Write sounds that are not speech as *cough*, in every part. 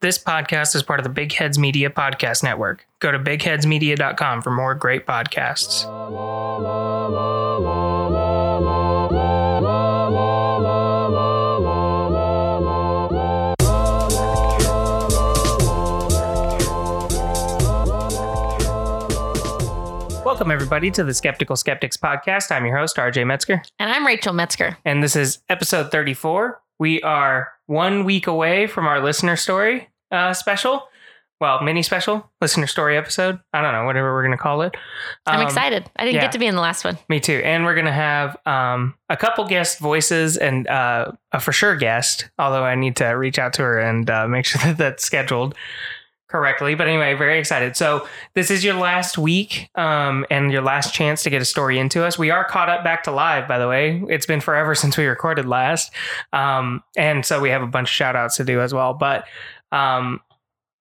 This podcast is part of the Big Heads Media Podcast Network. Go to bigheadsmedia.com for more great podcasts. Welcome, everybody, to the Skeptical Skeptics Podcast. I'm your host, RJ Metzger, And I'm Rachel Metzger. and this is episode 34. We are one week away from our listener story uh, special. Well, mini special, listener story episode. I don't know, whatever we're going to call it. I'm Um, excited. I didn't yeah. get to be in the last one. Me too. And we're going to have um, a couple guest voices and uh, a for sure guest, although I need to reach out to her and uh, make *laughs* sure that that's scheduled correctly. But anyway, very excited. So this is your last week um, and your last chance to get a story into us. We are caught up back to live, by the way. It's been forever *laughs* since we recorded last. Um, and so we have a bunch of shout outs to do as well. But um,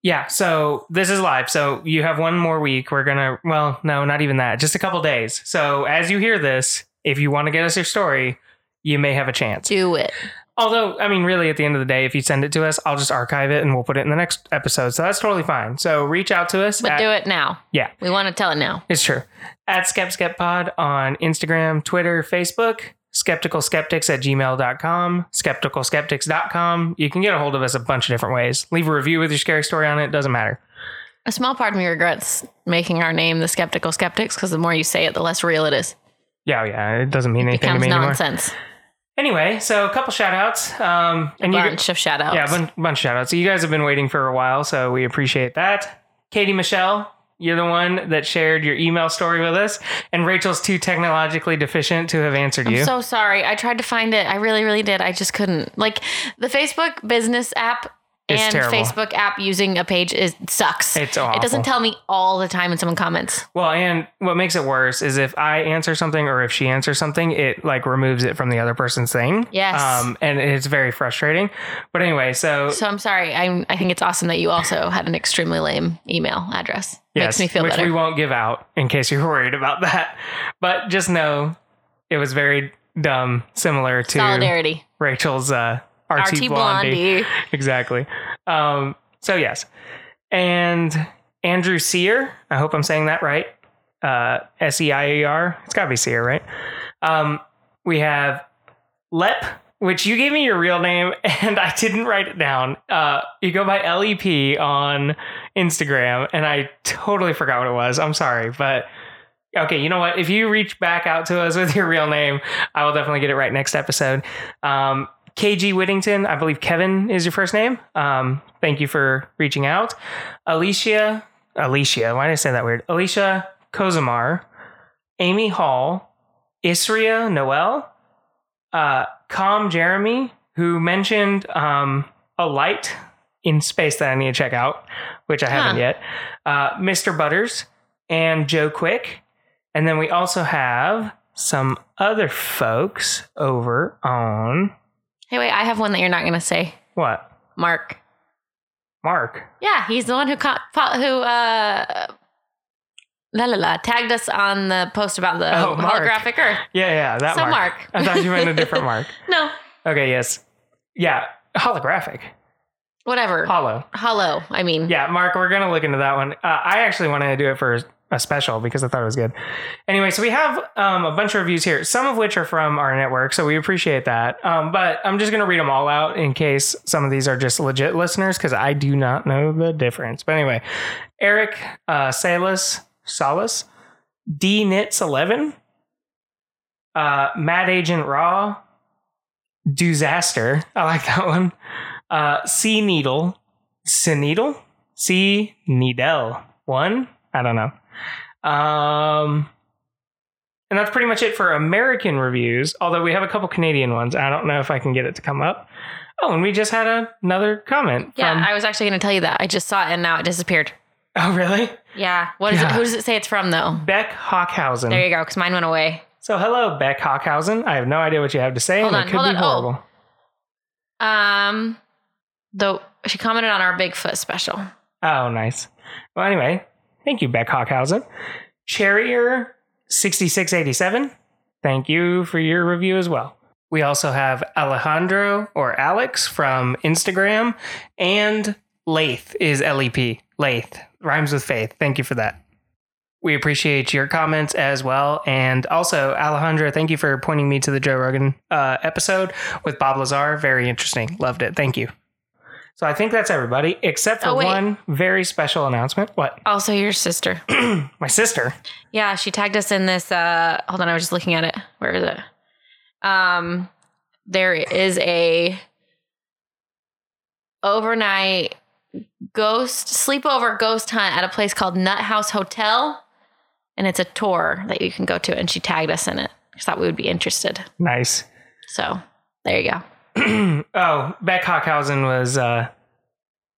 yeah, so this is live. So you have one more week. We're gonna, well, no, not even that, just a couple days. So as you hear this, if you want to get us your story, you may have a chance. Do it. Although, I mean, really, at the end of the day, if you send it to us, I'll just archive it and we'll put it in the next episode. So that's totally fine. So reach out to us. But at- do it now. Yeah. We want to tell it now. It's true. At Skep Skep Pod on Instagram, Twitter, Facebook, skeptical skeptics at gmail.com, skepticalskeptics.com. You can get a hold of us a bunch of different ways. Leave a review with your scary story on it. Doesn't matter. A small part of me regrets making our name the Skeptical Skeptics because the more you say it, the less real it is. Yeah, yeah. It doesn't mean It anything to me anymore. nonsense. Anyway, so a couple shout outs. Um, A and you, bunch of shout outs. yeah, a bunch, bunch of shout outs. So you guys have been waiting for a while, so we appreciate that. Katie Michelle, you're the one that shared your email story with us, and Rachel's too technologically deficient to have answered you. I'm you. so sorry. I tried to find it. I really, really did. I just couldn't. Like the Facebook business app It's and terrible. Facebook app using a page is sucks. It's awful. It doesn't tell me all the time when someone comments. Well, and what makes it worse is if I answer something or if she answers something, it like removes it from the other person's thing. Yes. Um, and it's very frustrating. But anyway, so, So I'm sorry. I I think it's awesome that you also had an extremely lame email address. yes, Makes me feel which better. we won't give out in case you're *laughs* worried about that. But just know it was very dumb, similar to Solidarity. Rachel's uh, RT, RT Blondie. Blondie. *laughs* exactly. Um, so yes, and Andrew Sear. I hope I'm saying that right. Uh, S E I A R. It's got to be Sear, right? Um, we have Lep, which you gave me your real name, *laughs* and I didn't write it down. Uh, you go by L E P on Instagram, and I totally forgot what it was. I'm sorry, but. Okay, you know what? If you reach back out to us with your real name, I will definitely get it right next episode. Um, KG Whittington, I believe Kevin is your first name. Um, thank you for reaching out. Alicia, Alicia, why did I say that weird? Alicia Kozamar, Amy Hall, Isria Noel, uh, Com Jeremy, who mentioned um, a light in space that I need to check out, which I haven't Huh. yet. Uh, Mr. Butters and Joe Quick. And then we also have some other folks over on Hey, wait. I have one that you're not going to say. what? Mark. Mark. Yeah, he's the one who co- who uh la la la tagged us on the post about the Oh, Mark. holographic Earth. Yeah, yeah, that So Mark. Mark. I thought you meant a different Mark. *laughs* No, Okay, yes. Yeah, holographic. whatever. Hollow. Hello. I mean, Yeah, Mark, we're going to look into that one. Uh, I actually wanted to do it for a special because I thought it was good. Anyway, so we have um, a bunch of reviews here, some of which are from our network, so we appreciate that. Um, but I'm just going to read them all out in case some of these are just legit listeners because I do not know the difference. But anyway, Eric uh, Salas, Salas, D Nits 11, uh, Mad Agent Raw, Disaster. I like that one. Uh, C Needle, C Needle, C Needle one. I don't know. Um, and that's pretty much it for American reviews. Although we have a couple Canadian ones. I don't know if I can get it to come up. Oh, and we just had a, another comment. yeah. From, I was actually going to tell you that. I just saw it and now it disappeared. *laughs* oh, really? Yeah. What is Yeah. it? Who does it say it's from though? Beck Hawkhausen. There you go. Because mine went away. so hello, Beck Hawkhausen. I have no idea what you have to say, Hold and on, it could hold be on. Oh. horrible. Um, though she commented on our Bigfoot special. Oh, nice. Well, anyway, thank you, Beck Hockhausen. Cherrier sixty six eighty seven. Thank you for your review as well. We also have Alejandro or Alex from Instagram and Lath is L E P. Lath rhymes with faith. Thank you for that. We appreciate your comments as well. And also, Alejandro, thank you for pointing me to the Joe Rogan uh, episode with Bob Lazar. Very interesting. Loved it. Thank you. So I think that's everybody, except for Oh, one very special announcement. What? Also, your sister. *clears throat* My sister. Yeah, she tagged us in this. Uh, hold on, I was just looking at it. Where is it? Um, there is a overnight ghost sleepover ghost hunt at a place called Nut House Hotel, and it's a tour that you can go to. And she tagged us in it. She thought we would be interested. Nice. So there you go. *clears throat* oh, Beck Hockhausen was uh,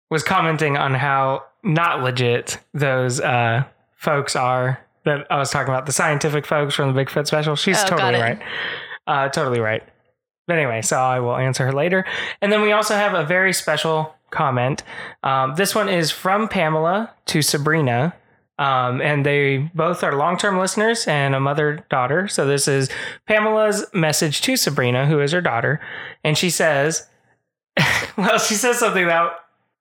was commenting on how not legit those uh, folks are that I was talking about. The scientific folks from the Bigfoot special. She's Oh, totally right. Uh, totally right. But anyway, so I will answer her later. And then we also have a very special comment. Um, this one is from Pamela to Sabrina. Um, and they both are long term listeners and a mother daughter. So this is Pamela's message to Sabrina, who is her daughter. And she says, *laughs* well, she says something that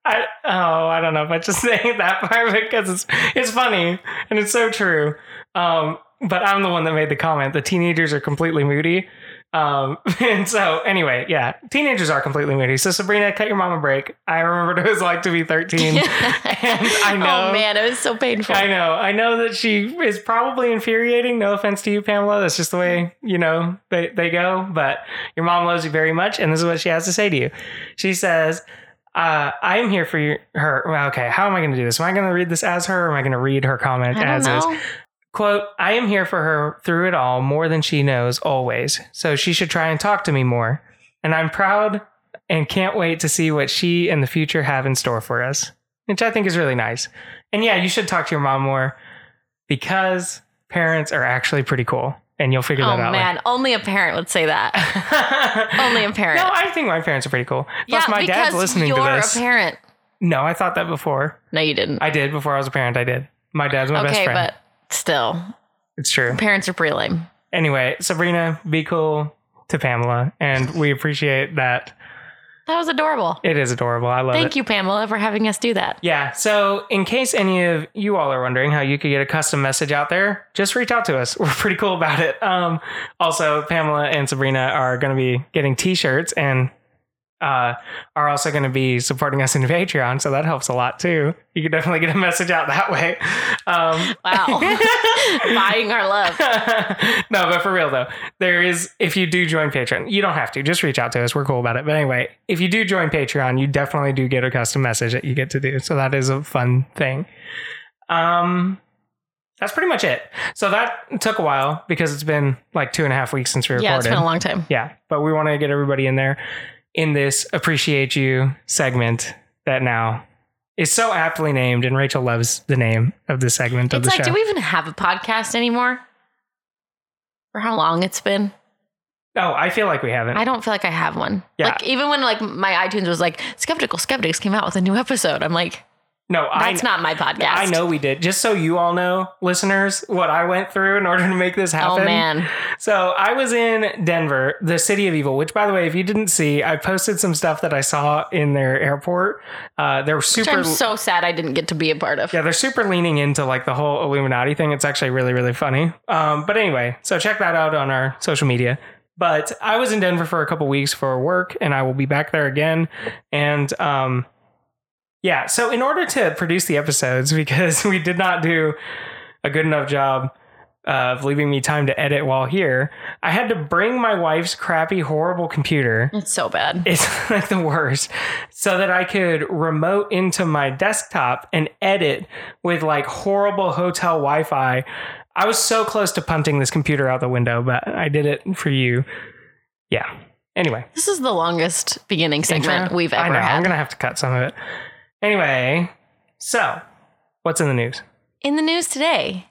I, oh, I don't know if I just *laughs* say that part because it's, it's funny and it's so true. Um, but I'm the one that made the comment. The teenagers are completely moody. Um, *laughs* and so anyway, yeah, teenagers are completely moody. So Sabrina, cut your mom a break. I remember what it was like to be 13. *laughs* and I know. Oh man, it was so painful. I know. I know that she is probably infuriating. No offense to you, Pamela. That's just the way, you know, they, they go. But your mom loves you very much. And this is what she has to say to you. She says, uh, I am here for your, her. well, Okay. How am I going to do this? Am I going to read this as her or am I going to read her comment as don't is? Quote, I am here for her through it all more than she knows always. So she should try and talk to me more. And I'm proud and can't wait to see what she and the future have in store for us, which I think is really nice. And yeah, you should talk to your mom more because parents are actually pretty cool. And you'll figure Oh that out. Oh man, only a parent would say that. *laughs* Only a parent. No, I think my parents are pretty cool. Plus, my dad's listening you're to this. a parent. no, I thought that before. No, you didn't. I did before I was a parent. I did. My dad's my best okay, friend. but still, it's true. parents are pretty lame. anyway, Sabrina, be cool to Pamela, and we appreciate that. That was adorable. It is adorable. I love it. Thank you, Pamela, for having us do that. Yeah. So, in case any of you all are wondering how you could get a custom message out there, just reach out to us. *laughs* We're pretty cool about it. Um, also, Pamela and Sabrina are going to be getting T-shirts and uh, are also going to be supporting us in Patreon, so that helps a lot too. You can definitely get a message out that way. Um, Wow. *laughs* Buying our love. *laughs* no, but for real though, there is if you do join Patreon, you don't have to. Just reach out to us. We're cool about it. But anyway, if you do join Patreon, you definitely do get a custom message that you get to do. So that is a fun thing. Um that's pretty much it. So that took a while because it's been like two and a half weeks since we recorded. Yeah, it's been a long time. Yeah, but we want to get everybody in there in this appreciate you segment that now is so aptly named, and Rachel loves the name of the segment of It's the like, show. do we even have a podcast anymore? For how long it's been? oh, I feel like we haven't. I don't feel like I have one. Yeah. Like even when like my iTunes was like Skeptical Skeptics came out with a new episode, I'm like, no, I that's not my podcast. I know we did. Just so you all know, listeners, what I went through in order to make this happen. Oh man. So I was in Denver, the city of evil, which by the way, if you didn't see, I posted some stuff that I saw in their airport. Uh, they're Which super I'm so sad I didn't get to be a part of. yeah, they're super leaning into like the whole Illuminati thing. It's actually really, really funny. Um, but anyway, so check that out on our social media. But I was in Denver for a couple weeks for work, and I will be back there again. And um, yeah, so in order to produce the episodes, *laughs* because we did not do a good enough job of leaving me time to edit while here, I had to bring my wife's crappy, horrible computer. It's so bad. *laughs* it's like the worst. So that i could remote into my desktop and edit with like horrible hotel wi-fi. I was so close to punting this computer out the window but i did it for you. Yeah. Anyway. This is the longest beginning segment intro. we've I ever know, i'm gonna have to cut some of it anyway so what's in the news In the news today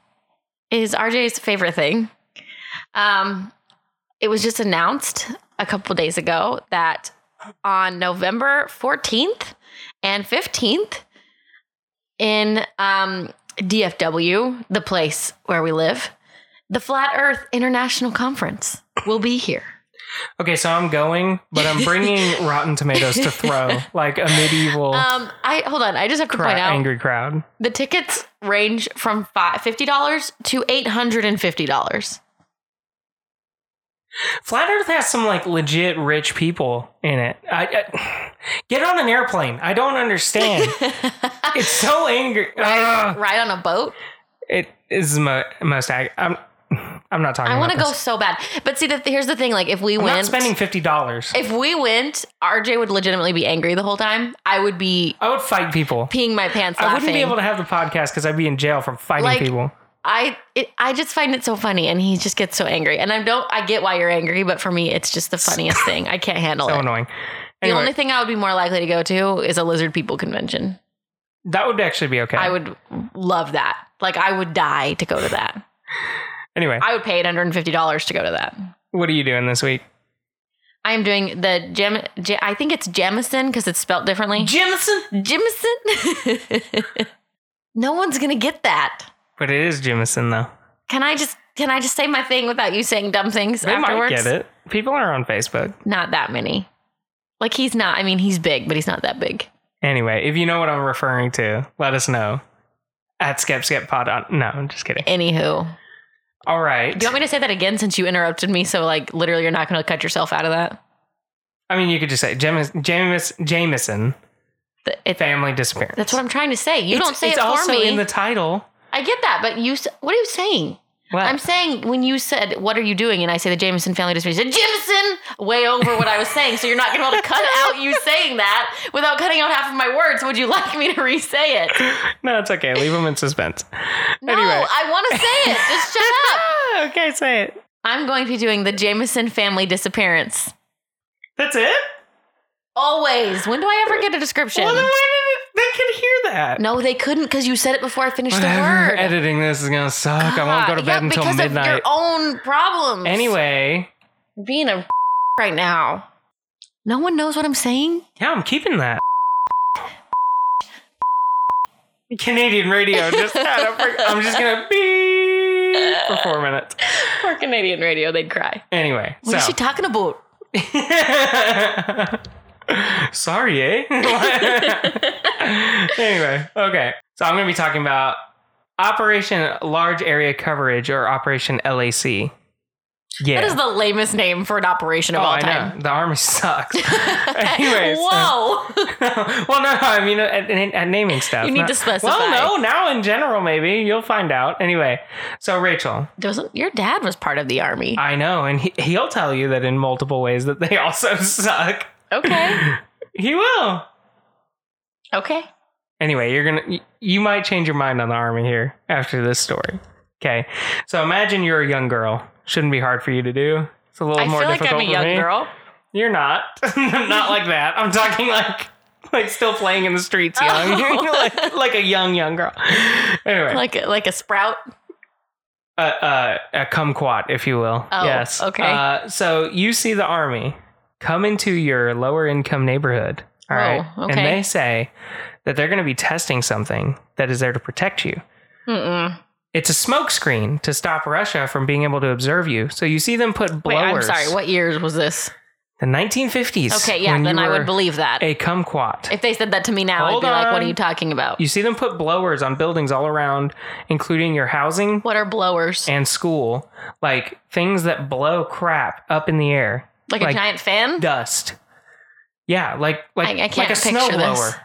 is RJ's favorite thing. Um, it was just announced a couple days ago that on November 14th and 15th in um, DFW, the place where we live, the Flat Earth International Conference will be here. Okay, so I'm going, but I'm bringing *laughs* Rotten Tomatoes to throw like a medieval Um, I hold on. I just have to cra- point out angry crowd. the tickets range from five, fifty dollars to eight hundred and fifty dollars. Flat Earth has some like legit rich people in it. I, I *sighs* get on an airplane. I don't understand. *laughs* it's so angry. Ugh. Ride on a boat. It is the most. I'm. I'm not talking. I want to go so bad. But see, the, here's the thing: like, if we I'm went, not spending fifty dollars. if we went, RJ would legitimately be angry the whole time. I would be I would fight people. peeing my pants I laughing. wouldn't be able to have the podcast because I'd be in jail from fighting Like, people. I it, I just find it so funny, and he just gets so angry. And I don't. I get why you're angry, but for me, it's just the funniest thing. I can't handle So it. So annoying. The Anyway, only thing I would be more likely to go to is a lizard people convention. that would actually be okay. I would love that. Like I would die to go to that. Anyway, I would pay $150 to go to that. what are you doing this week? I am doing the gem. J- I think it's Jemison because it's spelled differently. Jimison. Jemison. *laughs* no one's gonna get that. But it is Jimison though. Can I just can I just say my thing without you saying dumb things They afterwards? might get it. People are on Facebook. Not that many. Like he's not. I mean, he's big, but he's not that big. Anyway, if you know what I'm referring to, let us know. At Skep Skep Pod on. No, I'm just kidding. Anywho, All right. do you want me to say that again since you interrupted me? So like, literally, you're not going to cut yourself out of that. I mean, you could just say James, James, Jameson The- It, family disappearance. that's what I'm trying to say. You It's- don't say it's it for also me. in the title. I get that, but you. What are you saying? What? I'm saying when you said, "What are you doing?" and I say the Jameson family disappearance, you said Jameson way over what I was saying. So you're not going to be able to cut out you saying that without cutting out half of my words. Would you like me to re-say it? *laughs* no, it's okay. Leave them in suspense. *laughs* No, Anyway. I want to say it. Just shut up. *laughs* Ah, okay, say it. I'm going to be doing the Jameson family disappearance. That's it. Always. When do I ever get a description? Well, then why did it? They could hear that. no, they couldn't because you said it before I finished Whatever. the word. Editing this is gonna suck. I won't go to bed yeah, until because midnight. Of your own problems. Anyway, being a *laughs* right now. No one knows what I'm saying. yeah, I'm keeping that. Canadian radio just *laughs* had I'm just gonna be for four minutes. For Canadian radio, they'd cry. Anyway, What so is she talking about? *laughs* Sorry, eh? *laughs* *laughs* anyway, okay. So I'm going to be talking about Operation Large Area Coverage or Operation LAC. Yeah. That is the lamest name for an operation of oh, all I time. know. The army sucks. *laughs* Anyways. Whoa. well, no, I mean, at, at- at naming stuff. You need not- to specify. Well, no, now in general, maybe. You'll find out. Anyway, so Rachel, Doesn't your dad was part of the army? I know, and he, he'll tell you that in multiple ways that they also suck. Okay. *laughs* He will. Okay. Anyway, you're gonna you might change your mind on the army here after this story. Okay, so imagine you're a young girl. Shouldn't be hard for you to do. It's a little I more feel like I'm a young me. girl. You're not. *laughs* not like that. I'm talking like like still playing in the streets, young, Oh. *laughs* like, like a young young girl. Anyway, Like a, like a sprout. uh, uh, a kumquat, if you will. Oh, yes. okay. Uh, so you see the army come into your lower income neighborhood. All Oh, right. okay. And they say that they're going to be testing something that is there to protect you. Mm-mm. It's a smoke screen to stop Russia from being able to observe you. So you see them put Wait, blowers. I'm sorry. What years was this? The 1950s. Okay, yeah, then I would believe that. a kumquat. if they said that to me now, Hold I'd be like, "What are you talking about? You see them put blowers on buildings all around, including your housing what are blowers? and school, like things that blow crap up in the air, Like, like a giant fan? dust. Yeah, like like I- I like a snowblower.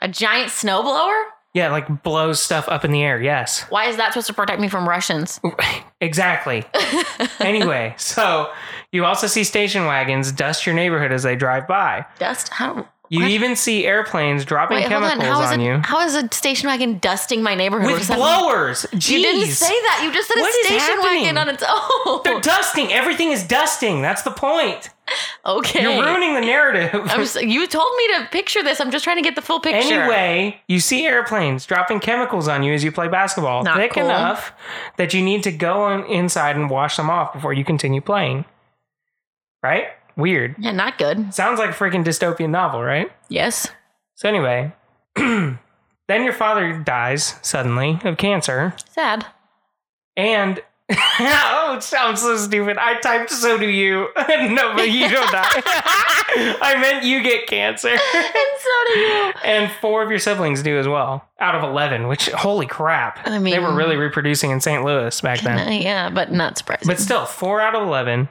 A giant snowblower? Yeah, like blows stuff up in the air. Yes, Why is that supposed to protect me from Russians? *laughs* exactly. anyway, so you also see station wagons dust your neighborhood as they drive by. Dust? How? You What? even see airplanes dropping Wait, chemicals on. How is on it? you How is a station wagon dusting my neighborhood? With blowers. Jeez. You didn't say that. You just said What a station wagon on its own. They're dusting. Everything is dusting. That's the point. okay. You're ruining the narrative. *laughs* I'm just, you told me to picture this. I'm just trying to get the full picture. Anyway, you see airplanes dropping chemicals on you as you play basketball, Not thick cool. enough that you need to go on inside and wash them off before you continue playing. Right? Weird. Yeah, not good. Sounds like a freaking dystopian novel, right? Yes. So anyway, *clears throat* then your father dies suddenly of cancer, Sad. and *laughs* oh, it sounds so stupid. I typed so do you. *laughs* no, but you don't die. *laughs* I meant you get cancer. and so do you. And four of your siblings do as well, out of 11, which, holy crap. I mean- they were really reproducing in St. Louis back then. Yeah, but not surprising. But still, four out of 11,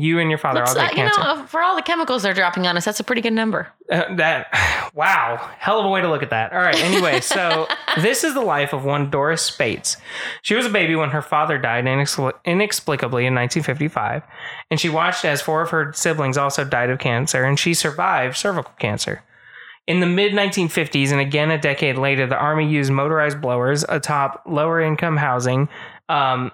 you and your father Looks all like, get you cancer. know, for all the chemicals they're dropping on us, that's a pretty good number. Uh, that *sighs* wow, hell of a way to look at that. All right. Anyway, so *laughs* this is the life of one Doris Spates. She was a baby when her father died inexpl- inexplicably in 1955, and she watched as four of her siblings also died of cancer, and she survived cervical cancer. In the mid 1950s, and again a decade later, the Army used motorized blowers atop lower income housing, um,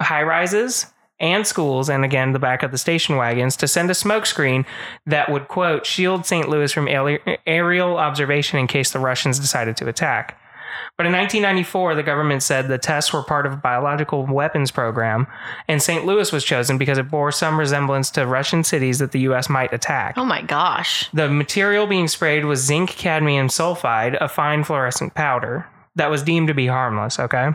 high rises, and schools, and again the back of the station wagons to send a smoke screen that would, quote, shield St. Louis from aerial observation in case the Russians decided to attack. But in 1994, the government said the tests were part of a biological weapons program, and St. Louis was chosen because it bore some resemblance to Russian cities that the U.S. might attack. Oh my gosh. The material being sprayed was zinc cadmium sulfide, a fine fluorescent powder that was deemed to be harmless, okay?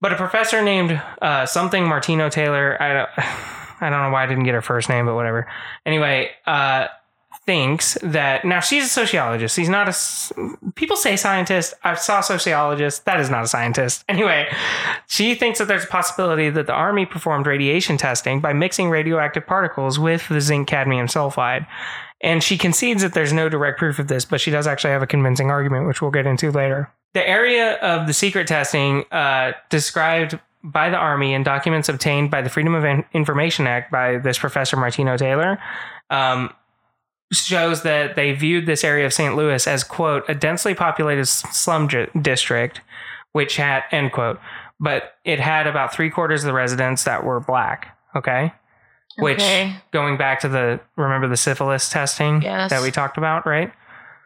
But a professor named uh, something Martino Taylor, I don't, *sighs* I don't know why I didn't get her first name, but whatever. Anyway, uh, thinks that now she's a sociologist. He's not a People say scientist. I saw sociologist. That is not a scientist. *laughs* Anyway, she thinks that there's a possibility that the army performed radiation testing by mixing radioactive particles with the zinc cadmium sulfide. And she concedes that there's no direct proof of this, but she does actually have a convincing argument, which we'll get into later. The area of the secret testing uh, described by the Army in documents obtained by the Freedom of Information Act by this Professor Martino Taylor um, shows that they viewed this area of St. Louis as, quote, a densely populated slum di- district, which had, end quote, but it had about three quarters of the residents that were black. Okay. Which, Okay. going back to the, remember the syphilis testing Yes. that we talked about, right?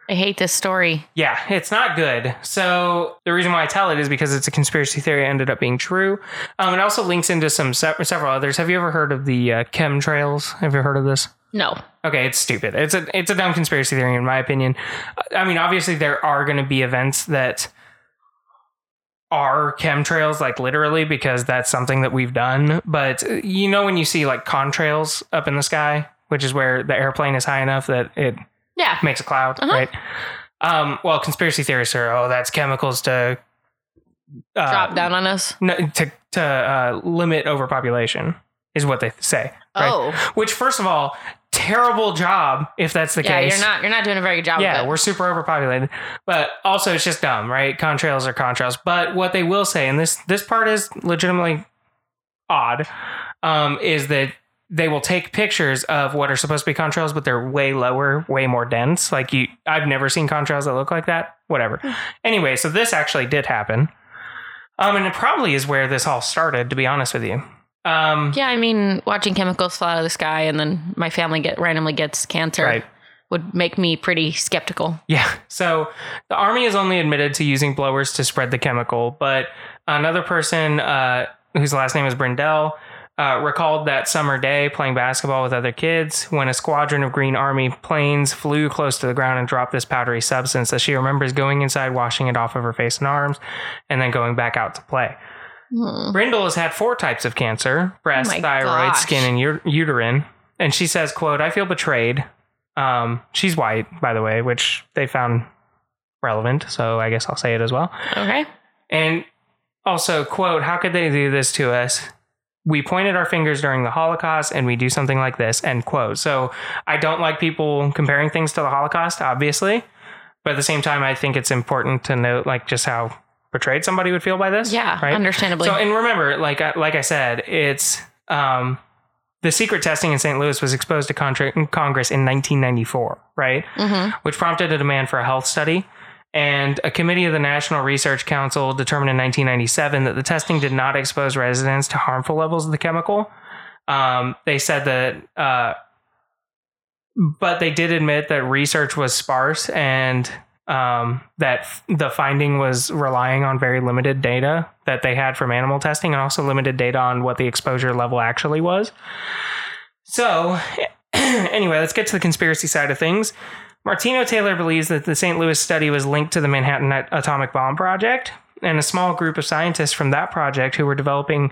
I hate this story. Yeah, it's not good. So the reason why I tell it is because it's a conspiracy theory ended up being true. Um, it also links into some se- several others. Have you ever heard of the uh, chemtrails? Have you heard of this? No. Okay, it's stupid. It's a it's a dumb conspiracy theory in my opinion. I mean, obviously there are going to be events that are chemtrails, like literally, because that's something that we've done. But uh, you know, when you see like contrails up in the sky, which is where the airplane is high enough that it Yeah. makes a cloud, Uh-huh. right? Um, well, conspiracy theorists are, oh, that's chemicals to uh, Drop down on us. no, to to uh, limit overpopulation is what they say. Right? Oh. Which, first of all, terrible job if that's the Yeah, case. you're not you're not doing a very good job Yeah, we're super overpopulated, but also it's just dumb, right? Contrails are contrails. But what they will say, and this this part is legitimately odd, um, is that they will take pictures of what are supposed to be contrails, but they're way lower, way more dense. Like you, I've never seen contrails that look like that. Whatever. *sighs* anyway, so this actually did happen, um, and it probably is where this all started. To be honest with you, um, yeah, I mean, watching chemicals fall out of the sky and then my family get randomly gets cancer Right. would make me pretty skeptical. Yeah. So the army is only admitted to using blowers to spread the chemical, but another person uh, whose last name is Brindell uh, recalled that summer day playing basketball with other kids when a squadron of Green Army planes flew close to the ground and dropped this powdery substance that she remembers going inside, washing it off of her face and arms, and then going back out to play. Hmm. Brindle has had four types of cancer breast, my thyroid, gosh. skin, and ut- uterine. And she says, quote, I feel betrayed. Um, she's white, by the way, which they found relevant. So I guess I'll say it as well. Okay. And also, quote, how could they do this to us? We pointed our fingers during the Holocaust and we do something like this, end quote. So I don't like people comparing things to the Holocaust, obviously. But at the same time, I think it's important to note like just how betrayed somebody would feel by this. Yeah, Right. understandably. So, and remember, like I- like I said, it's um, the secret testing in St. Louis was exposed to contra- Congress in 1994, right? hmm Which prompted a demand for a health study. And a committee of the National Research Council determined in 1997 that the testing did not expose residents to harmful levels of the chemical. Um, they said that, uh, but they did admit that research was sparse and um, that f- the finding was relying on very limited data that they had from animal testing and also limited data on what the exposure level actually was. So, *clears throat* anyway, let's get to the conspiracy side of things. Martino Taylor believes that the St. Louis study was linked to the Manhattan Atomic Bomb Project, and a small group of scientists from that project who were developing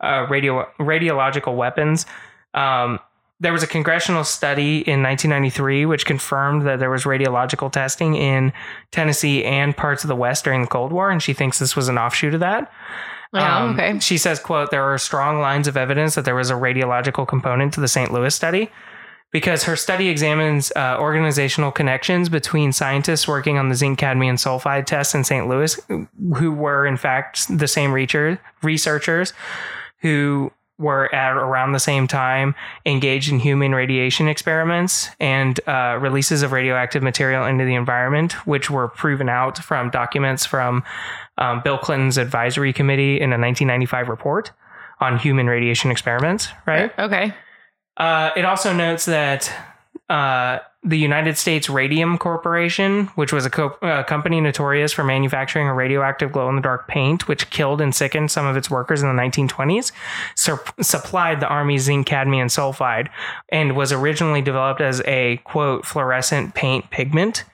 uh, radio radiological weapons. Um, there was a congressional study in 1993 which confirmed that there was radiological testing in Tennessee and parts of the West during the Cold War, and she thinks this was an offshoot of that. Yeah, Um, okay. She says, "quote There are strong lines of evidence that there was a radiological component to the St. Louis study." Because her study examines uh, organizational connections between scientists working on the zinc cadmium sulfide tests in St. Louis, who were in fact the same reacher- researchers who were at around the same time engaged in human radiation experiments and uh, releases of radioactive material into the environment, which were proven out from documents from um, Bill Clinton's advisory committee in a 1995 report on human radiation experiments, right? Okay. Uh, it also notes that uh, the United States Radium Corporation, which was a co- uh, company notorious for manufacturing a radioactive glow in the dark paint, which killed and sickened some of its workers in the 1920s, sur- supplied the Army zinc cadmium sulfide and was originally developed as a quote fluorescent paint pigment.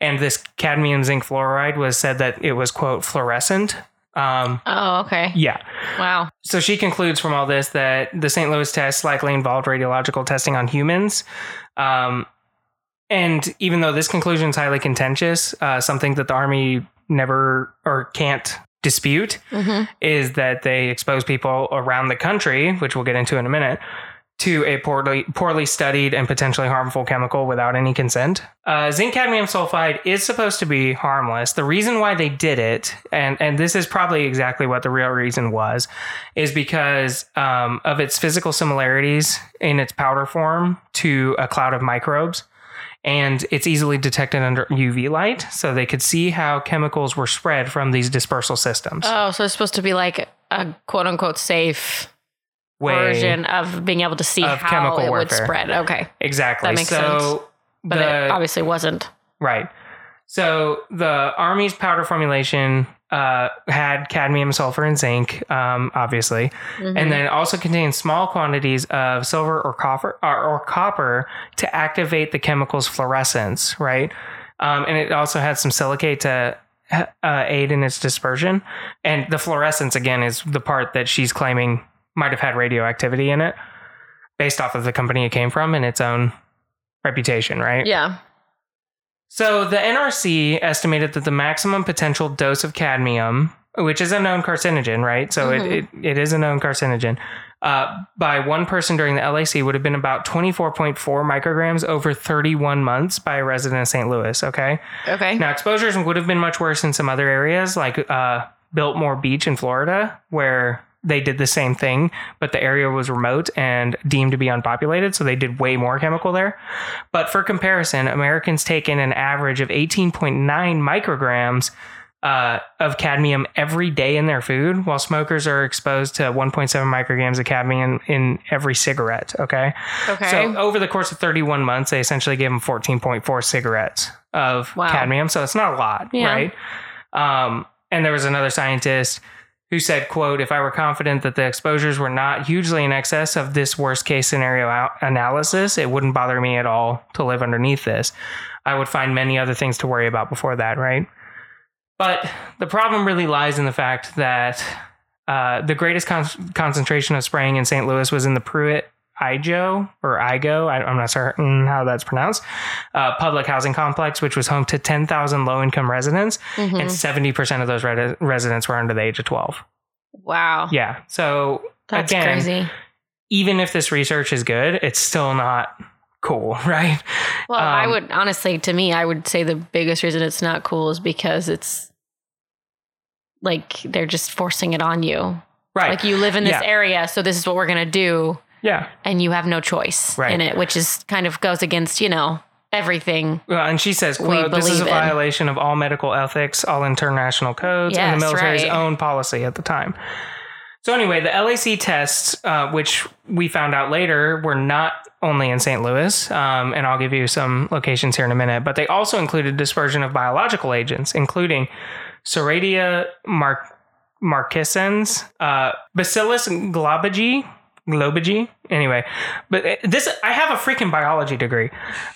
And this cadmium zinc fluoride was said that it was quote fluorescent. Um, Oh, okay. yeah. Wow. So she concludes from all this that the St. Louis test likely involved radiological testing on humans. Um, and even though this conclusion is highly contentious, uh, something that the Army never or can't dispute hmm is that they expose people around the country, which we'll get into in a minute, to a poorly poorly studied and potentially harmful chemical without any consent. Uh, zinc cadmium sulfide is supposed to be harmless. The reason why they did it, and and this is probably exactly what the real reason was, is because um, of its physical similarities in its powder form to a cloud of microbes. And it's easily detected under UV light, so they could see how chemicals were spread from these dispersal systems. Oh, so it's supposed to be like a quote unquote safe Way- version of being able to see how chemical it would spread. Okay. Exactly. That makes so sense. But the it obviously wasn't. right. So the army's powder formulation uh, had cadmium, sulfur, and zinc, um, obviously, Mhm. and then also contained small quantities of silver or copper or, or copper to activate the chemical's fluorescence. Right. Um, and it also had some silicate to uh, aid in its dispersion. And the fluorescence again is the part that she's claiming might have had radioactivity in it, based off of the company it came from and its own reputation. Right. yeah. So the NRC estimated that the maximum potential dose of cadmium, which is a known carcinogen, right? So Mhm. it, it, it is a known carcinogen, uh, by one person during the LAC would have been about 24.4 micrograms over 31 months by a resident of St. Louis. Okay. Okay. Now, exposures would have been much worse in some other areas, like uh, Biltmore Beach in Florida, where they did the same thing, but the area was remote and deemed to be unpopulated, so they did way more chemical there. But for comparison, Americans take in an average of 18.9 micrograms uh, of cadmium every day in their food, while smokers are exposed to 1.7 micrograms of cadmium in every cigarette. Okay. Okay. So over the course of 31 months, they essentially gave them 14.4 cigarettes of Wow. cadmium. So it's not a lot, Yeah. right? Um, and there was another scientist who said, quote, if I were confident that the exposures were not hugely in excess of this worst case scenario out- analysis, it wouldn't bother me at all to live underneath this. I would find many other things to worry about before that, right? But the problem really lies in the fact that uh, the greatest con- concentration of spraying in St. Louis was in the Pruitt Igo or Igo, I, I'm not certain how that's pronounced, uh, public housing complex, which was home to 10,000 low income residents, Mhm. and 70% of those re- residents were under the age of 12. Wow. Yeah. So, That's again, crazy. even if this research is good, it's still not cool, *laughs* right? Well, I um, would honestly, to me, I would say the biggest reason it's not cool is because it's like they're just forcing it on you. Right. Like you live in this Yeah. area, so this is what we're gonna do, yeah. and you have no choice Right. in it, which is kind of goes against you know everything. Well, and she says, quote, this is a believe in." violation of all medical ethics, all international codes, and the military's right. own policy at the time. So anyway, the LAC tests, uh, which we found out later, were not only in St. Louis, um, and I'll give you some locations here in a minute, but they also included dispersion of biological agents, including Serratia mar- marcescens, uh, Bacillus globigi, globigi. Anyway, but uh, this I have a freaking biology degree.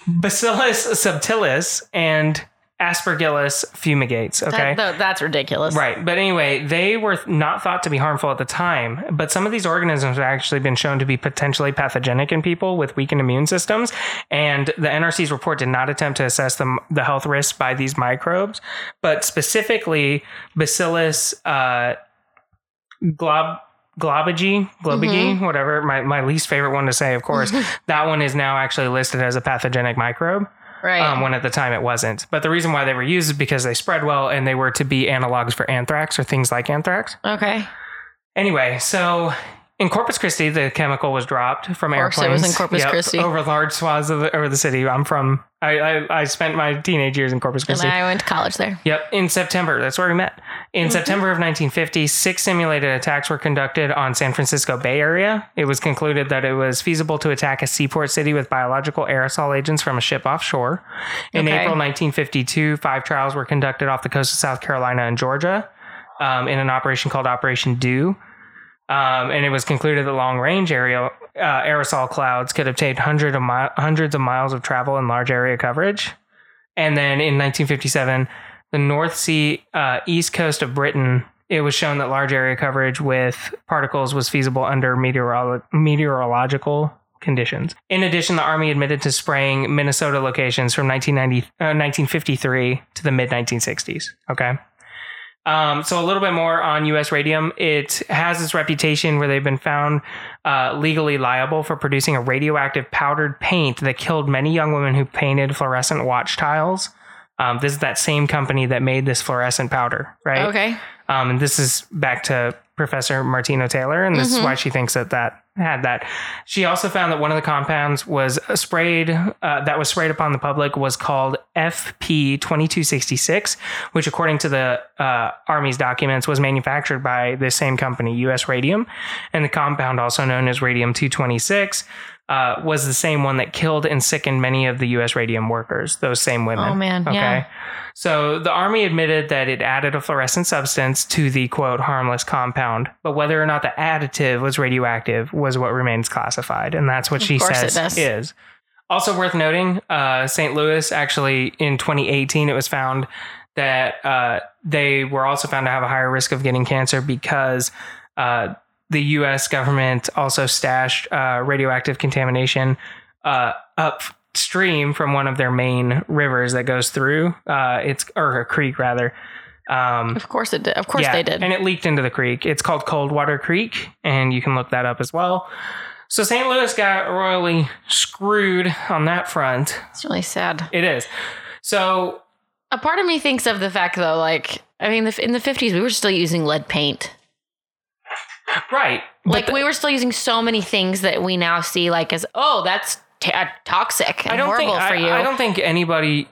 Bacillus subtilis and Aspergillus fumigates. Okay. That- that- that's ridiculous. Right. But anyway, they were not thought to be harmful at the time, but some of these organisms have actually been shown to be potentially pathogenic in people with weakened immune systems. And the NRC's report did not attempt to assess the, the health risks by these microbes, but specifically Bacillus uh, glob. Globigi, globigi, whatever. My, my least favorite one to say, of course. *laughs* that one is now actually listed as a pathogenic microbe Right. um, when at the time it wasn't. But the reason why they were used is because they spread well and they were to be analogs for anthrax or things like anthrax. okay. Anyway, so in Corpus Christi, the chemical was dropped from Of course it airplanes. was in Corpus Christi. over large swaths of the, over the city. I'm from. I, I I spent my teenage years in Corpus And Christi. I went to college there. Yep, in September. That's where we met. In September of 1950, six simulated attacks were conducted on San Francisco Bay Area. It was concluded that it was feasible to attack a seaport city with biological aerosol agents from a ship offshore. In Okay. April 1952, five trials were conducted off the coast of South Carolina and Georgia um, in an operation called Operation Dew. Um, and it was concluded that long range aerial uh, aerosol clouds could obtain hundred of mi- hundreds of miles of travel and large area coverage. And then in 1957, the North Sea, uh, east coast of Britain, it was shown that large area coverage with particles was feasible under meteorolo- meteorological conditions. In addition, the Army admitted to spraying Minnesota locations from 1990, uh, 1953 to the mid 1960s. Okay. Um, so a little bit more on U.S. radium. It has this reputation where they've been found uh, legally liable for producing a radioactive powdered paint that killed many young women who painted fluorescent watch tiles. Um, this is that same company that made this fluorescent powder, right? Okay. Um, and this is back to Professor Martino Taylor, and this is why she thinks that that had that. She also found that one of the compounds was sprayed uh, that was sprayed upon the public was called FP twenty two sixty six, which according to the uh, Army's documents was manufactured by the same company, U.S. Radium, and the compound also known as radium two twenty six. Uh, was the same one that killed and sickened many of the U.S. radium workers, those same women. Oh, man, Okay. yeah. So the Army admitted that it added a fluorescent substance to the quote harmless compound, but whether or not the additive was radioactive was what remains classified, and that's what she says is. Also worth noting, uh, St. Louis actually in 2018 it was found that uh, they were also found to have a higher risk of getting cancer because uh, the U.S. government also stashed uh, radioactive contamination uh, upstream from one of their main rivers that goes through. Uh, it's or a creek rather. Um, Of course it did. Of course yeah, they did. and it leaked into the creek. It's called Coldwater Creek, and you can look that up as well. So St. Louis got royally screwed on that front. it's really sad. It is. So A part of me thinks of the fact though, like I mean, the, in the fifties we were still using lead paint. Right, Like the- we were still using so many things that we now see like as oh that's t- uh, toxic and I don't horrible think for you. I don't think anybody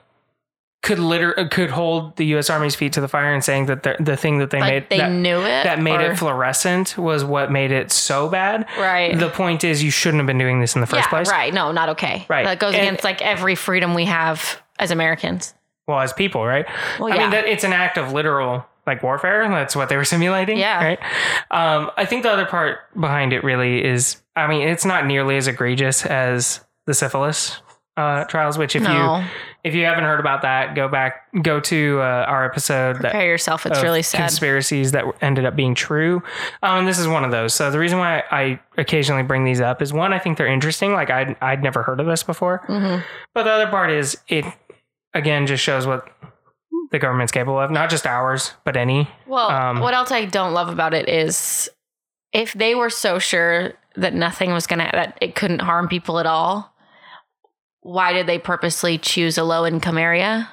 could liter- uh, could hold the U.S. Army's feet to the fire and saying that the, the thing that they like made they that, knew it. that made or- it fluorescent was what made it so bad. right. The point is, you shouldn't have been doing this in the first yeah, place. right. No, not okay. Right. That goes And- against like every freedom we have as Americans. Well, as people, right? Well, I mean, that it's an act of literal like warfare. That's what they were *laughs* simulating. Yeah. Right. Um, I think the other part behind it really is, I mean, it's not nearly as egregious as the syphilis uh, trials. Which, if No. you if you haven't heard about that, go back, go to uh, our episode that Prepare yourself. It's really sad. conspiracies that ended up being true. Um, and this is one of those. So the reason why I occasionally bring these up is one, I think they're interesting. Like I'd, I'd never heard of this before. Mhm. But the other part is it, again, just shows what the government's capable of. Not just ours, but any. Well, Um, what else I don't love about it is if they were so sure that nothing was gonna that it couldn't harm people at all, why did they purposely choose a low income area?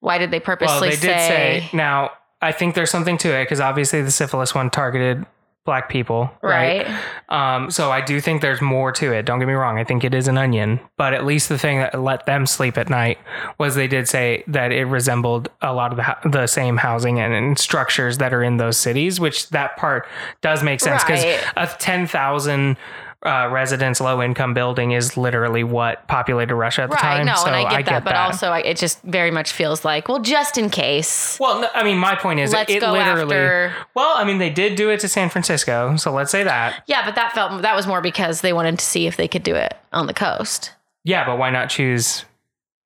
Why did they Well, purposely they did say, now, I think there's something to it because obviously the syphilis one targeted black people. right? Um, so I do think there's more to it. Don't get me wrong. I think it is an onion, but at least the thing that let them sleep at night was they did say that it resembled a lot of the, the same housing and, and structures that are in those cities, which that part does make sense because Right. a 10,000 uh, residence low income building is literally what populated Russia at the Right. time. No, so and I get that, but that. also I, it just very much feels like, well, just in case. well, no, I mean, my point is, Let's it go literally. after. Well, I mean, they did do it to San Francisco, so let's say that. Yeah, but that felt that was more because they wanted to see if they could do it on the coast. Yeah, but why not choose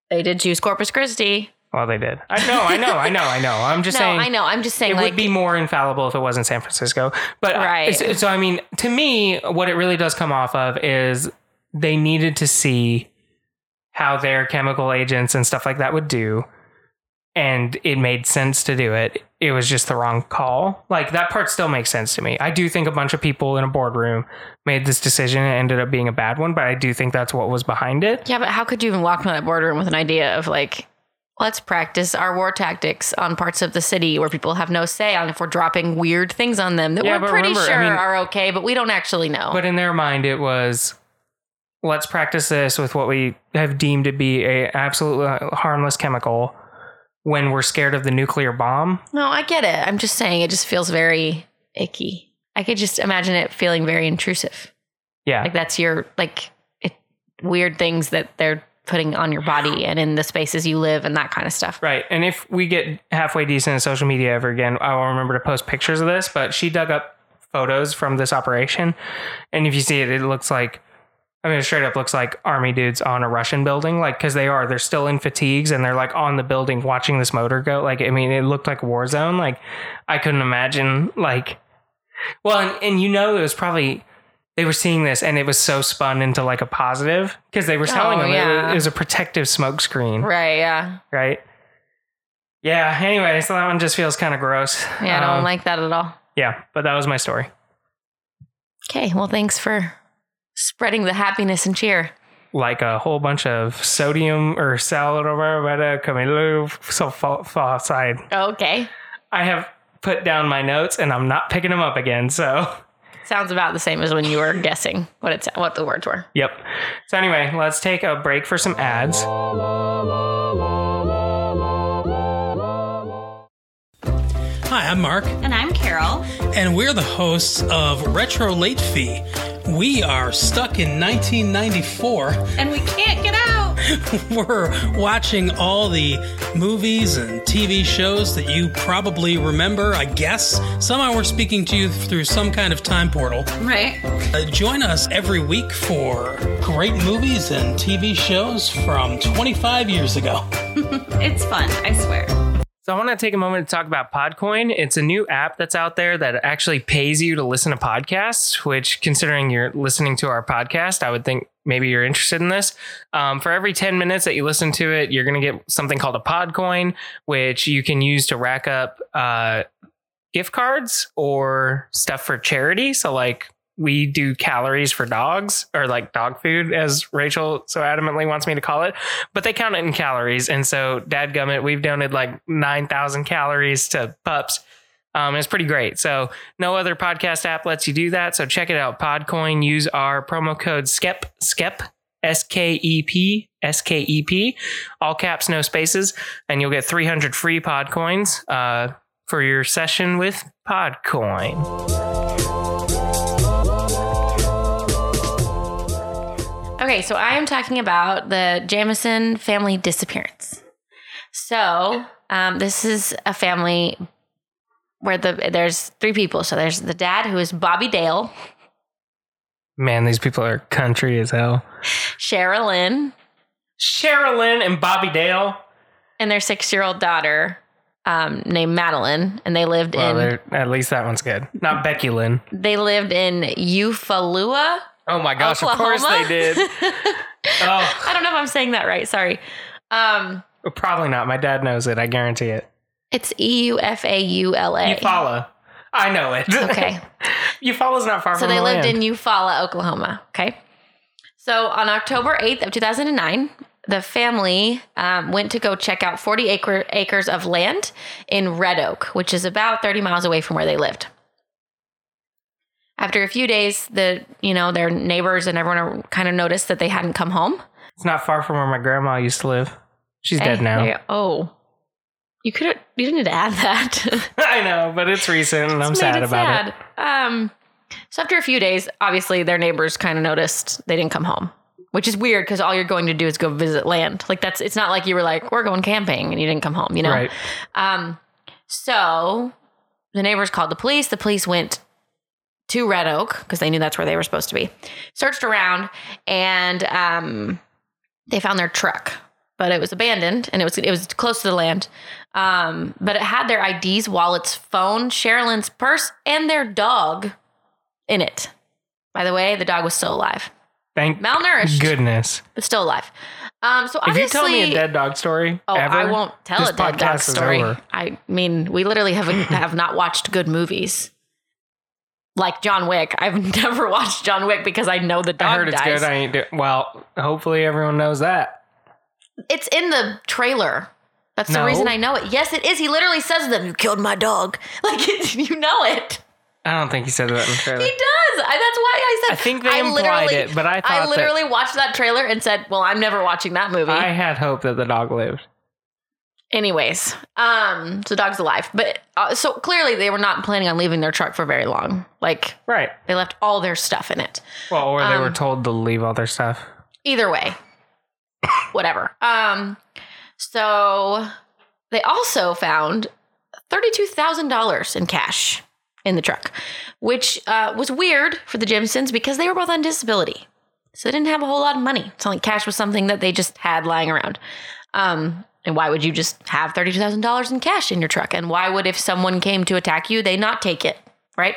They did choose Corpus Christi. Well, they did. I know, I know, I know, I know. I'm just *laughs* no, saying. I know. I'm just saying, It like, would be more infallible if it wasn't San Francisco. But uh, Right. so, so, I mean, to me, what it really does come off of is they needed to see how their chemical agents and stuff like that would do. And it made sense to do it. It was just the wrong call. Like that part still makes sense to me. I do think a bunch of people in a boardroom made this decision and it ended up being a bad one, but I do think that's what was behind it. yeah, but how could you even walk into that boardroom with an idea of like, let's practice our war tactics on parts of the city where people have no say on if we're dropping weird things on them that Yeah, we're pretty remember, I sure mean- are okay, but we don't actually know. But in their mind, it was let's practice this with what we have deemed to be a absolutely harmless chemical when we're scared of the nuclear bomb. no, I get it. I'm just saying it just feels very icky. I could just imagine it feeling very intrusive. Yeah. Like that's your like it, weird things that they're putting on your body and in the spaces you live and that kind of stuff. Right. And if we get halfway decent at social media ever again, I will remember to post pictures of this. But she dug up photos from this operation. And if you see it, it looks like, I mean, it straight up looks like army dudes on a Russian building. Like, cause they are, they're still in fatigues and they're like on the building watching this motor go. Like, I mean, it looked like war zone. Like, I couldn't imagine, like, well, and, and you know, it was probably, they were seeing this and it was so spun into like a positive because they were telling Oh, them it- yeah. it was a protective smoke screen Right, yeah. right? Yeah. Anyway, so that one just feels kind of gross. Yeah, I don't Um, like that at all. Yeah, but that was my story. Okay, well thanks for spreading the happiness and cheer. Like a whole bunch of sodium or salad over better coming so fall outside. Okay. I have put down my notes and I'm not picking them up again. So, *laughs* Sounds about the same as when you were guessing what it's what the words were. yep. So anyway, let's take a break for some ads. Hi, I'm Mark, And I'm Carol. and we're the hosts of Retro Late Fee. We are stuck in 1994. And we can't get out. *laughs* We're watching all the movies and TV shows that you probably remember, I guess. Somehow we're speaking to you through some kind of time portal. Right. Uh, join us every week for great movies and TV shows from 25 years ago. *laughs* It's fun, I swear. So I want to take a moment to talk about Podcoin. It's a new app that's out there that actually pays you to listen to podcasts. Which, considering you're listening to our podcast, I would think maybe you're interested in this. Um, for every 10 minutes that you listen to it, you're going to get something called a pod coin, which you can use to rack up uh, gift cards or stuff for charity. So, like we do calories for dogs or like dog food, as Rachel so adamantly wants me to call it but they count it in calories. And so, dadgummit, we've donated like 9,000 calories to pups. Um, it's pretty great. So, no other podcast app lets you do that. So, check it out. Podcoin, use our promo code SKEP, SKEP, S K E P, S K E P, all caps, no spaces, and you'll get 300 free Podcoins uh, for your session with Podcoin. Okay, so I am talking about the Jamison family disappearance. So, um, this is a family where the there's three people. So there's the dad who is Bobby Dale, Man, these people are country as hell. Sherilyn, Sherilyn and Bobby Dale. and their six year old daughter um, named Madeline, and they lived Well, in at least that one's good. Not Becky Lynn. they lived in Eufaula. Oh my gosh, of course they did. *laughs* Oh, I don't know if I'm saying that right. Sorry. Um, probably not. My dad knows it. I guarantee it. It's E U F A U L A. Eufaula. I know it. *laughs* Okay. *laughs* Eufaula's not far So from So they the lived land. in Eufaula, Oklahoma. Okay. So on October 8th of 2009, the family um, went to go check out 40 acre, acres of land in Red Oak, which is about 30 miles away from where they lived. After a few days, the you know their neighbors and everyone kind of noticed that they hadn't come home. It's not far from where my grandma used to live. She's Hey, dead now. they- oh, you could you didn't need to add that. *laughs* I know, but it's recent and I'm sad it about it. Um, so after a few days, obviously their neighbors kind of noticed they didn't come home, which is weird because all you're going to do is go visit land. Like that's it's not like you were like we're going camping and you didn't come home, you know. Right. Um, so the neighbors called the police. The police went to Red Oak because they knew that's where they were supposed to be. Searched around and um, they found their truck, but it was abandoned and it was it was close to the land. Um, but it had their IDs, wallets, phone, Sherilyn's purse, and their dog in it. By the way, the dog was still alive, Thank malnourished, goodness. but still alive. Um, so If you obviously, tell me a dead dog story, oh, ever, I won't tell a dead dog story. I mean, we literally have *laughs* have not watched good movies. Like John Wick, I've *laughs* never watched John Wick because I know the dog I heard it's dies. good. I ain't do- well. Hopefully, everyone knows that. It's in the trailer. That's the reason I know it. Yes, it is. He literally says to them, "You killed my dog." *laughs* Like *laughs* you know it. I don't think he said that in the trailer. He does. I, that's why I said. I think they implied literally- it, but I thought I that- literally watched that trailer and said, "Well, I'm never watching that movie." I had hope that the dog lived. Anyways, um, so dog's alive, but uh, so clearly they were not planning on leaving their truck for very long. Like Right. they left all their stuff in it. Well, or they were Um, told to leave all their stuff. Either way, *coughs* whatever. Um, so they also found thirty-two thousand dollars in cash in the truck, which uh, was weird for the Jamisons because they were both on disability, so they didn't have a whole lot of money. It's like cash was something that they just had lying around. Um, and why would you just have thirty-two thousand dollars in cash in your truck? And why would, if someone came to attack you, they not take it, right?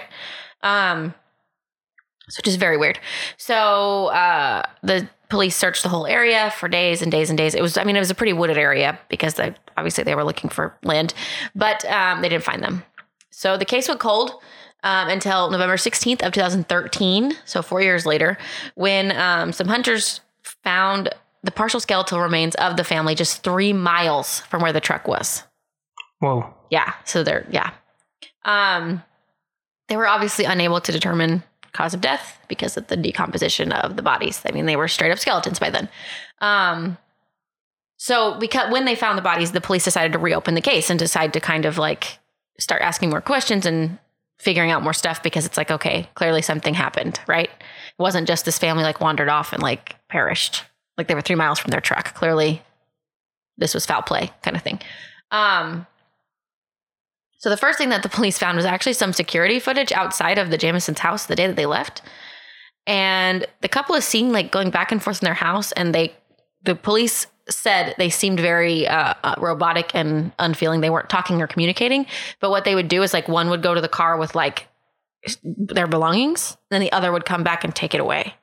Um, so just very weird. So uh, the police searched the whole area for days and days and days. It was, I mean, it was a pretty wooded area because they obviously they were looking for land, but um, they didn't find them. So the case went cold um, until November 16th of 2013. So four years later, when um, some hunters found the partial skeletal remains of the family just three miles from where the truck was. Whoa. Yeah. So they're yeah. Um they were obviously unable to determine cause of death because of the decomposition of the bodies. I mean, they were straight up skeletons by then. Um so because when they found the bodies, the police decided to reopen the case and decide to kind of like start asking more questions and figuring out more stuff because it's like, okay, clearly something happened, right? It wasn't just this family like wandered off and like perished. Like they were three miles from their truck. Clearly this was foul play kind of thing. Um so the first thing that the police found was actually some security footage outside of the Jamison's house the day that they left. And the couple is seen like going back and forth in their house and they the police said they seemed very uh, uh, robotic and unfeeling. They weren't talking or communicating. But what they would do is like one would go to the car with like their belongings, then the other would come back and take it away.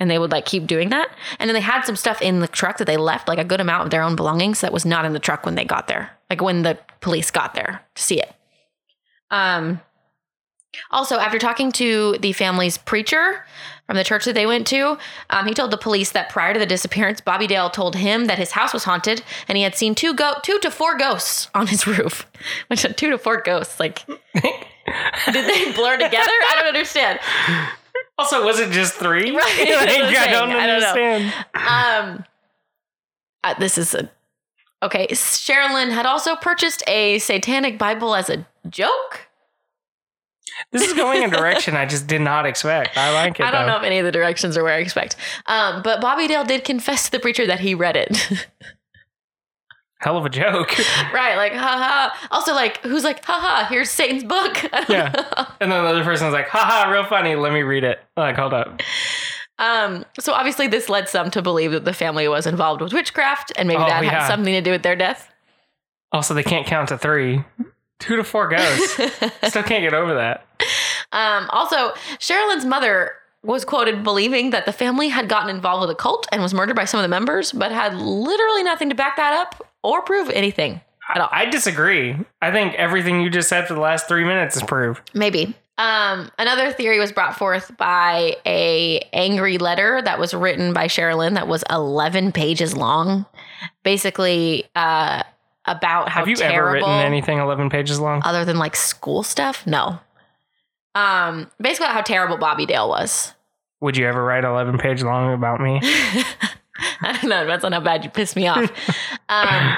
And they would like keep doing that. And then they had some stuff in the truck that they left, like a good amount of their own belongings that was not in the truck when they got there, like when the police got there to see it. Um, also, after talking to the family's preacher from the church that they went to, um, he told the police that prior to the disappearance, Bobby Dale told him that his house was haunted and he had seen two go two to four ghosts on his *laughs* roof. Which two to four ghosts. Like, *laughs* did they blur together? I don't understand. Also, was it just three? *laughs* Right, *laughs* Like, I don't I don't understand. Um, uh, this is a okay. Sherilyn had also purchased a satanic Bible as a joke. This is going a *laughs* direction I just did not expect. I like it. I don't though. know if any of the directions are where I expect. Um, but Bobby Dale did confess to the preacher that he read it. Hell of a joke. *laughs* right, like haha. Also, like who's like haha? Here's Satan's book. *laughs* Yeah. know. and then the other person's like, haha, real funny. Let me read it. Like, hold up. Um, so obviously this led some to believe that the family was involved with witchcraft and maybe Oh, that yeah. had something to do with their death. Also, they can't count to three. Two to four goes. *laughs* Still can't get over that. Um, also, Sherilyn's mother was quoted believing that the family had gotten involved with a cult and was murdered by some of the members, but had literally nothing to back that up or prove anything at all. I disagree. I think everything you just said for the last three minutes is proof. Maybe. Um, another theory was brought forth by a angry letter that was written by Sherilyn that was 11 pages long, basically uh, about how Have you terrible. ever written anything 11 pages long? other than like school stuff? No. Um, basically how terrible Bobby Dale was. Would you ever write 11 page long about me? *laughs* *laughs* I don't know. Depends on how bad you piss me off. um,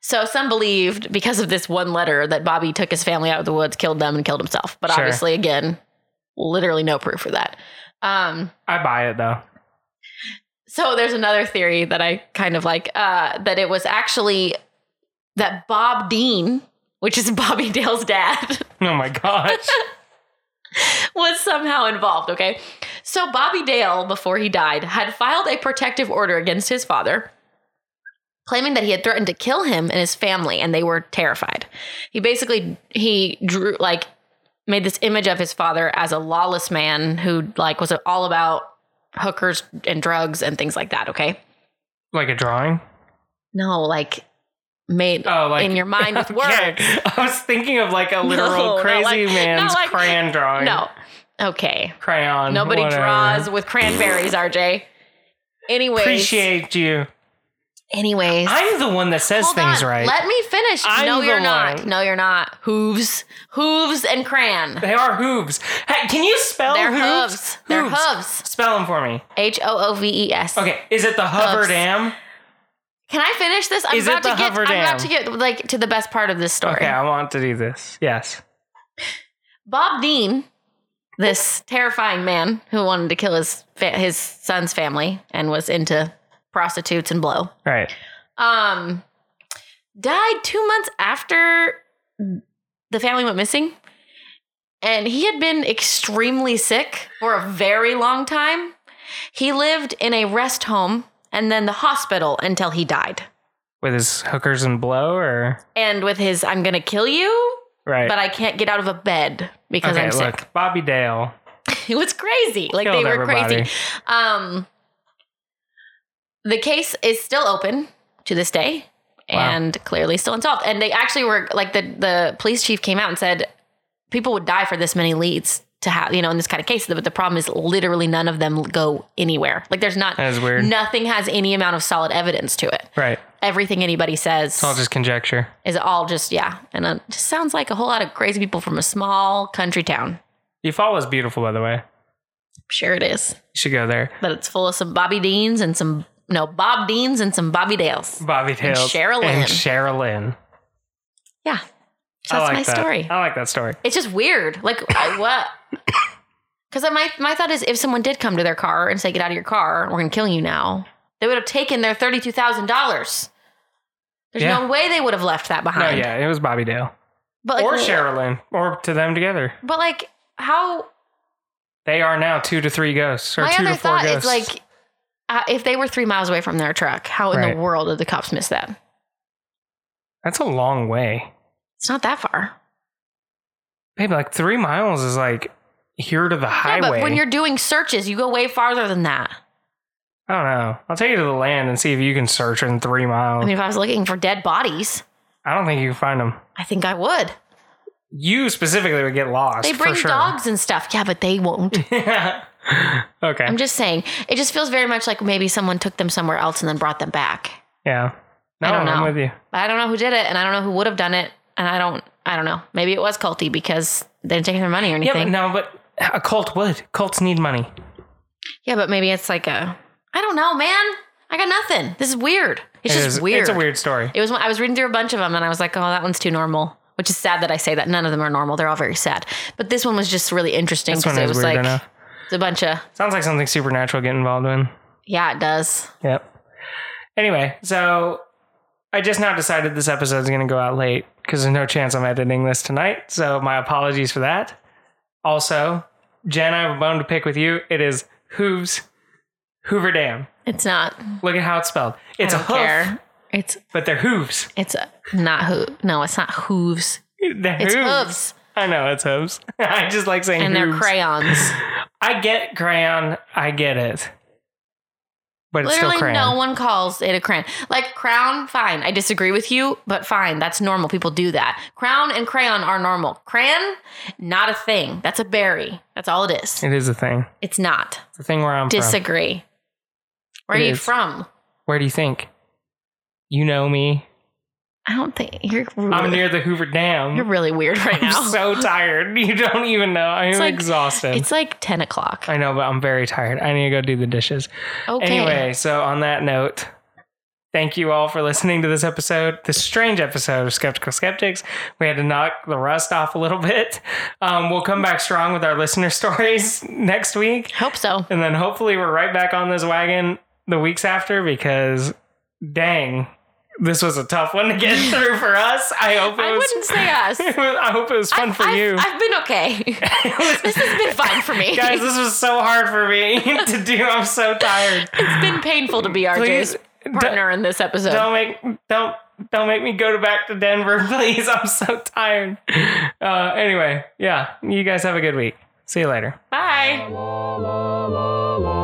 so some believed because of this one letter that Bobby took his family out of the woods, killed them, and killed himself. But Sure. obviously, again, literally no proof for that. Um, I buy it though. so there's another theory that I kind of like uh, that it was actually that Bob Dean, which is *laughs* Bobby Dale's dad, Oh my gosh. *laughs* was somehow involved. Okay. So Bobby Dale, before he died, had filed a protective order against his father. claiming that he had threatened to kill him and his family and they were terrified. He basically he drew like made this image of his father as a lawless man who like was all about hookers and drugs and things like that, okay? Like a drawing? No, like made Oh, like in your mind with *laughs* words. Okay. I was thinking of like a literal No, crazy like- man's like- crayon drawing. No. Okay. Crayon. Nobody whatever. draws with cranberries, RJ. Anyways. Appreciate you. anyways. I'm the one that says Hold things on. right. Let me finish. I'm no, you're not. No, you're not. Hooves. Hooves and cran. they are hooves. Hey, can you spell They're hooves? hooves. They're hooves. Spell them for me. H O O V E S. Okay, is it the hover Hooves. dam? Can I finish this? I'm Is about to get I'm Dam? about to get like to the best part of this story. Okay, I want to do this. Yes. Bob Dean, this terrifying man who wanted to kill his fa- his son's family and was into prostitutes and blow. Right. um died two months after the family went missing and he had been extremely sick for a very long time he lived in a rest home and then the hospital until he died With his hookers and blow or and with his i'm gonna kill you right. but i can't get out of a bed because okay, i'm sick look, Bobby Dale. *laughs* it was crazy. Like they were everybody. crazy. Um, the case is still open to this day Wow. and clearly still unsolved. And they actually were like the the police chief came out and said people would die for this many leads to have you know in this kind of case. But the problem is literally none of them go anywhere. Like there's not That is weird. nothing has any amount of solid evidence to it. Right. Everything anybody says It's all just conjecture. is it all just yeah, and it just sounds like a whole lot of crazy people from a small country town. Eufaula is beautiful, by the way. Sure, it is. You should go there. but it's full of some Bobby Deans and some no Bob Deans and some Bobby Dales. Bobby Dale. Cheryl And Lynn. Sherilyn. Yeah, so that's like my that. story. I like that story. It's just weird. Like I, what? *coughs* Because my my thought is, if someone did come to their car and say, "Get out of your car, we're gonna kill you now," they would have taken their thirty two thousand dollars. There's Yeah. no way they would have left that behind. No, yeah, it was Bobby Dale. but like, or Sherilyn. Or to them together. But like, how? They are now two to three ghosts. Or my two other to four thought ghosts. is like, uh, if they were three miles away from their truck, how in Right. the world did the cops miss that? That's a long way. It's not that far. Babe, like three miles is like here to the Yeah, highway. but when you're doing searches, you go way farther than that. I don't know. I'll take you to the land and see if you can search in three miles. I mean, if I was looking for dead bodies, I don't think you can find them. I think I would. You specifically would get lost. They bring sure. dogs and stuff. Yeah, but they won't. yeah. *laughs* okay. I'm just saying. It just feels very much like maybe someone took them somewhere else and then brought them back. yeah. No, I don't I'm know. with you. I don't know who did it, and I don't know who would have done it, and I don't. I don't know. Maybe it was culty because they didn't take their money or Yeah, but anything. no, but a cult would. Cults need money. Yeah, but maybe it's like a. I don't know, man. I got nothing. This is weird. It's It just is- weird. It's a weird story. It was. I was reading through a bunch of them, and I was like, "Oh, that one's too normal." Which is sad that I say that. None of them are normal. They're all very sad. But this one was just really interesting because it was weird like enough. it's a bunch of. Sounds like something supernatural get involved in. Yeah, it does. Yep. Anyway, so I just now decided this episode is going to go out late because there's no chance I'm editing this tonight. So my apologies for that. Also, Jen, I have a bone to pick with you. It is hooves, Hoover Dam. It's not. Look at how it's spelled. It's a hoof, care. It's but they're hooves. it's a, not hoo. No, it's not hooves. They're It's hooves. hooves, I know it's hooves. *laughs* I just like saying and they're hooves. crayons. I get crayon. I get it. But it's Literally, still crayon. no one calls it a crayon. Like crown, fine. I disagree with you, but fine. That's normal. People do that. Crown and crayon are normal. Crayon, not a thing. That's a berry. That's all it is. It is a thing. It's not. It's a thing where I'm from. Disagree. Where It are you is. from? Where do you think? You know me. I don't think you're. I'm near the Hoover Dam. you're really weird right *laughs* now. I'm so tired. *laughs* You don't even know. I'm It's like- exhausted. it's like ten o'clock. I know, but I'm very tired. I need to go do the dishes. Okay. Anyway, so on that note, thank you all for listening to this episode, this strange episode of Skeptical Skeptics. We had to knock the rust off a little *laughs* bit. Um, we'll come back strong with our listener stories next week. Hope so. And then hopefully we're right back on this wagon the weeks after because dang, this was a tough one to get *laughs* through for us. I hope it I was wouldn't say us. *laughs* I hope it was fun I've, for I've- you. I've been okay. *laughs* this has been fine for me. Guys, this was so hard for me to do. I'm so tired. it's been painful to be RJ's Please partner in this episode. Don't make don't don't make me go to back to Denver, please. I'm so tired. Uh, anyway, yeah, you guys have a good week. See you later. Bye. la la la la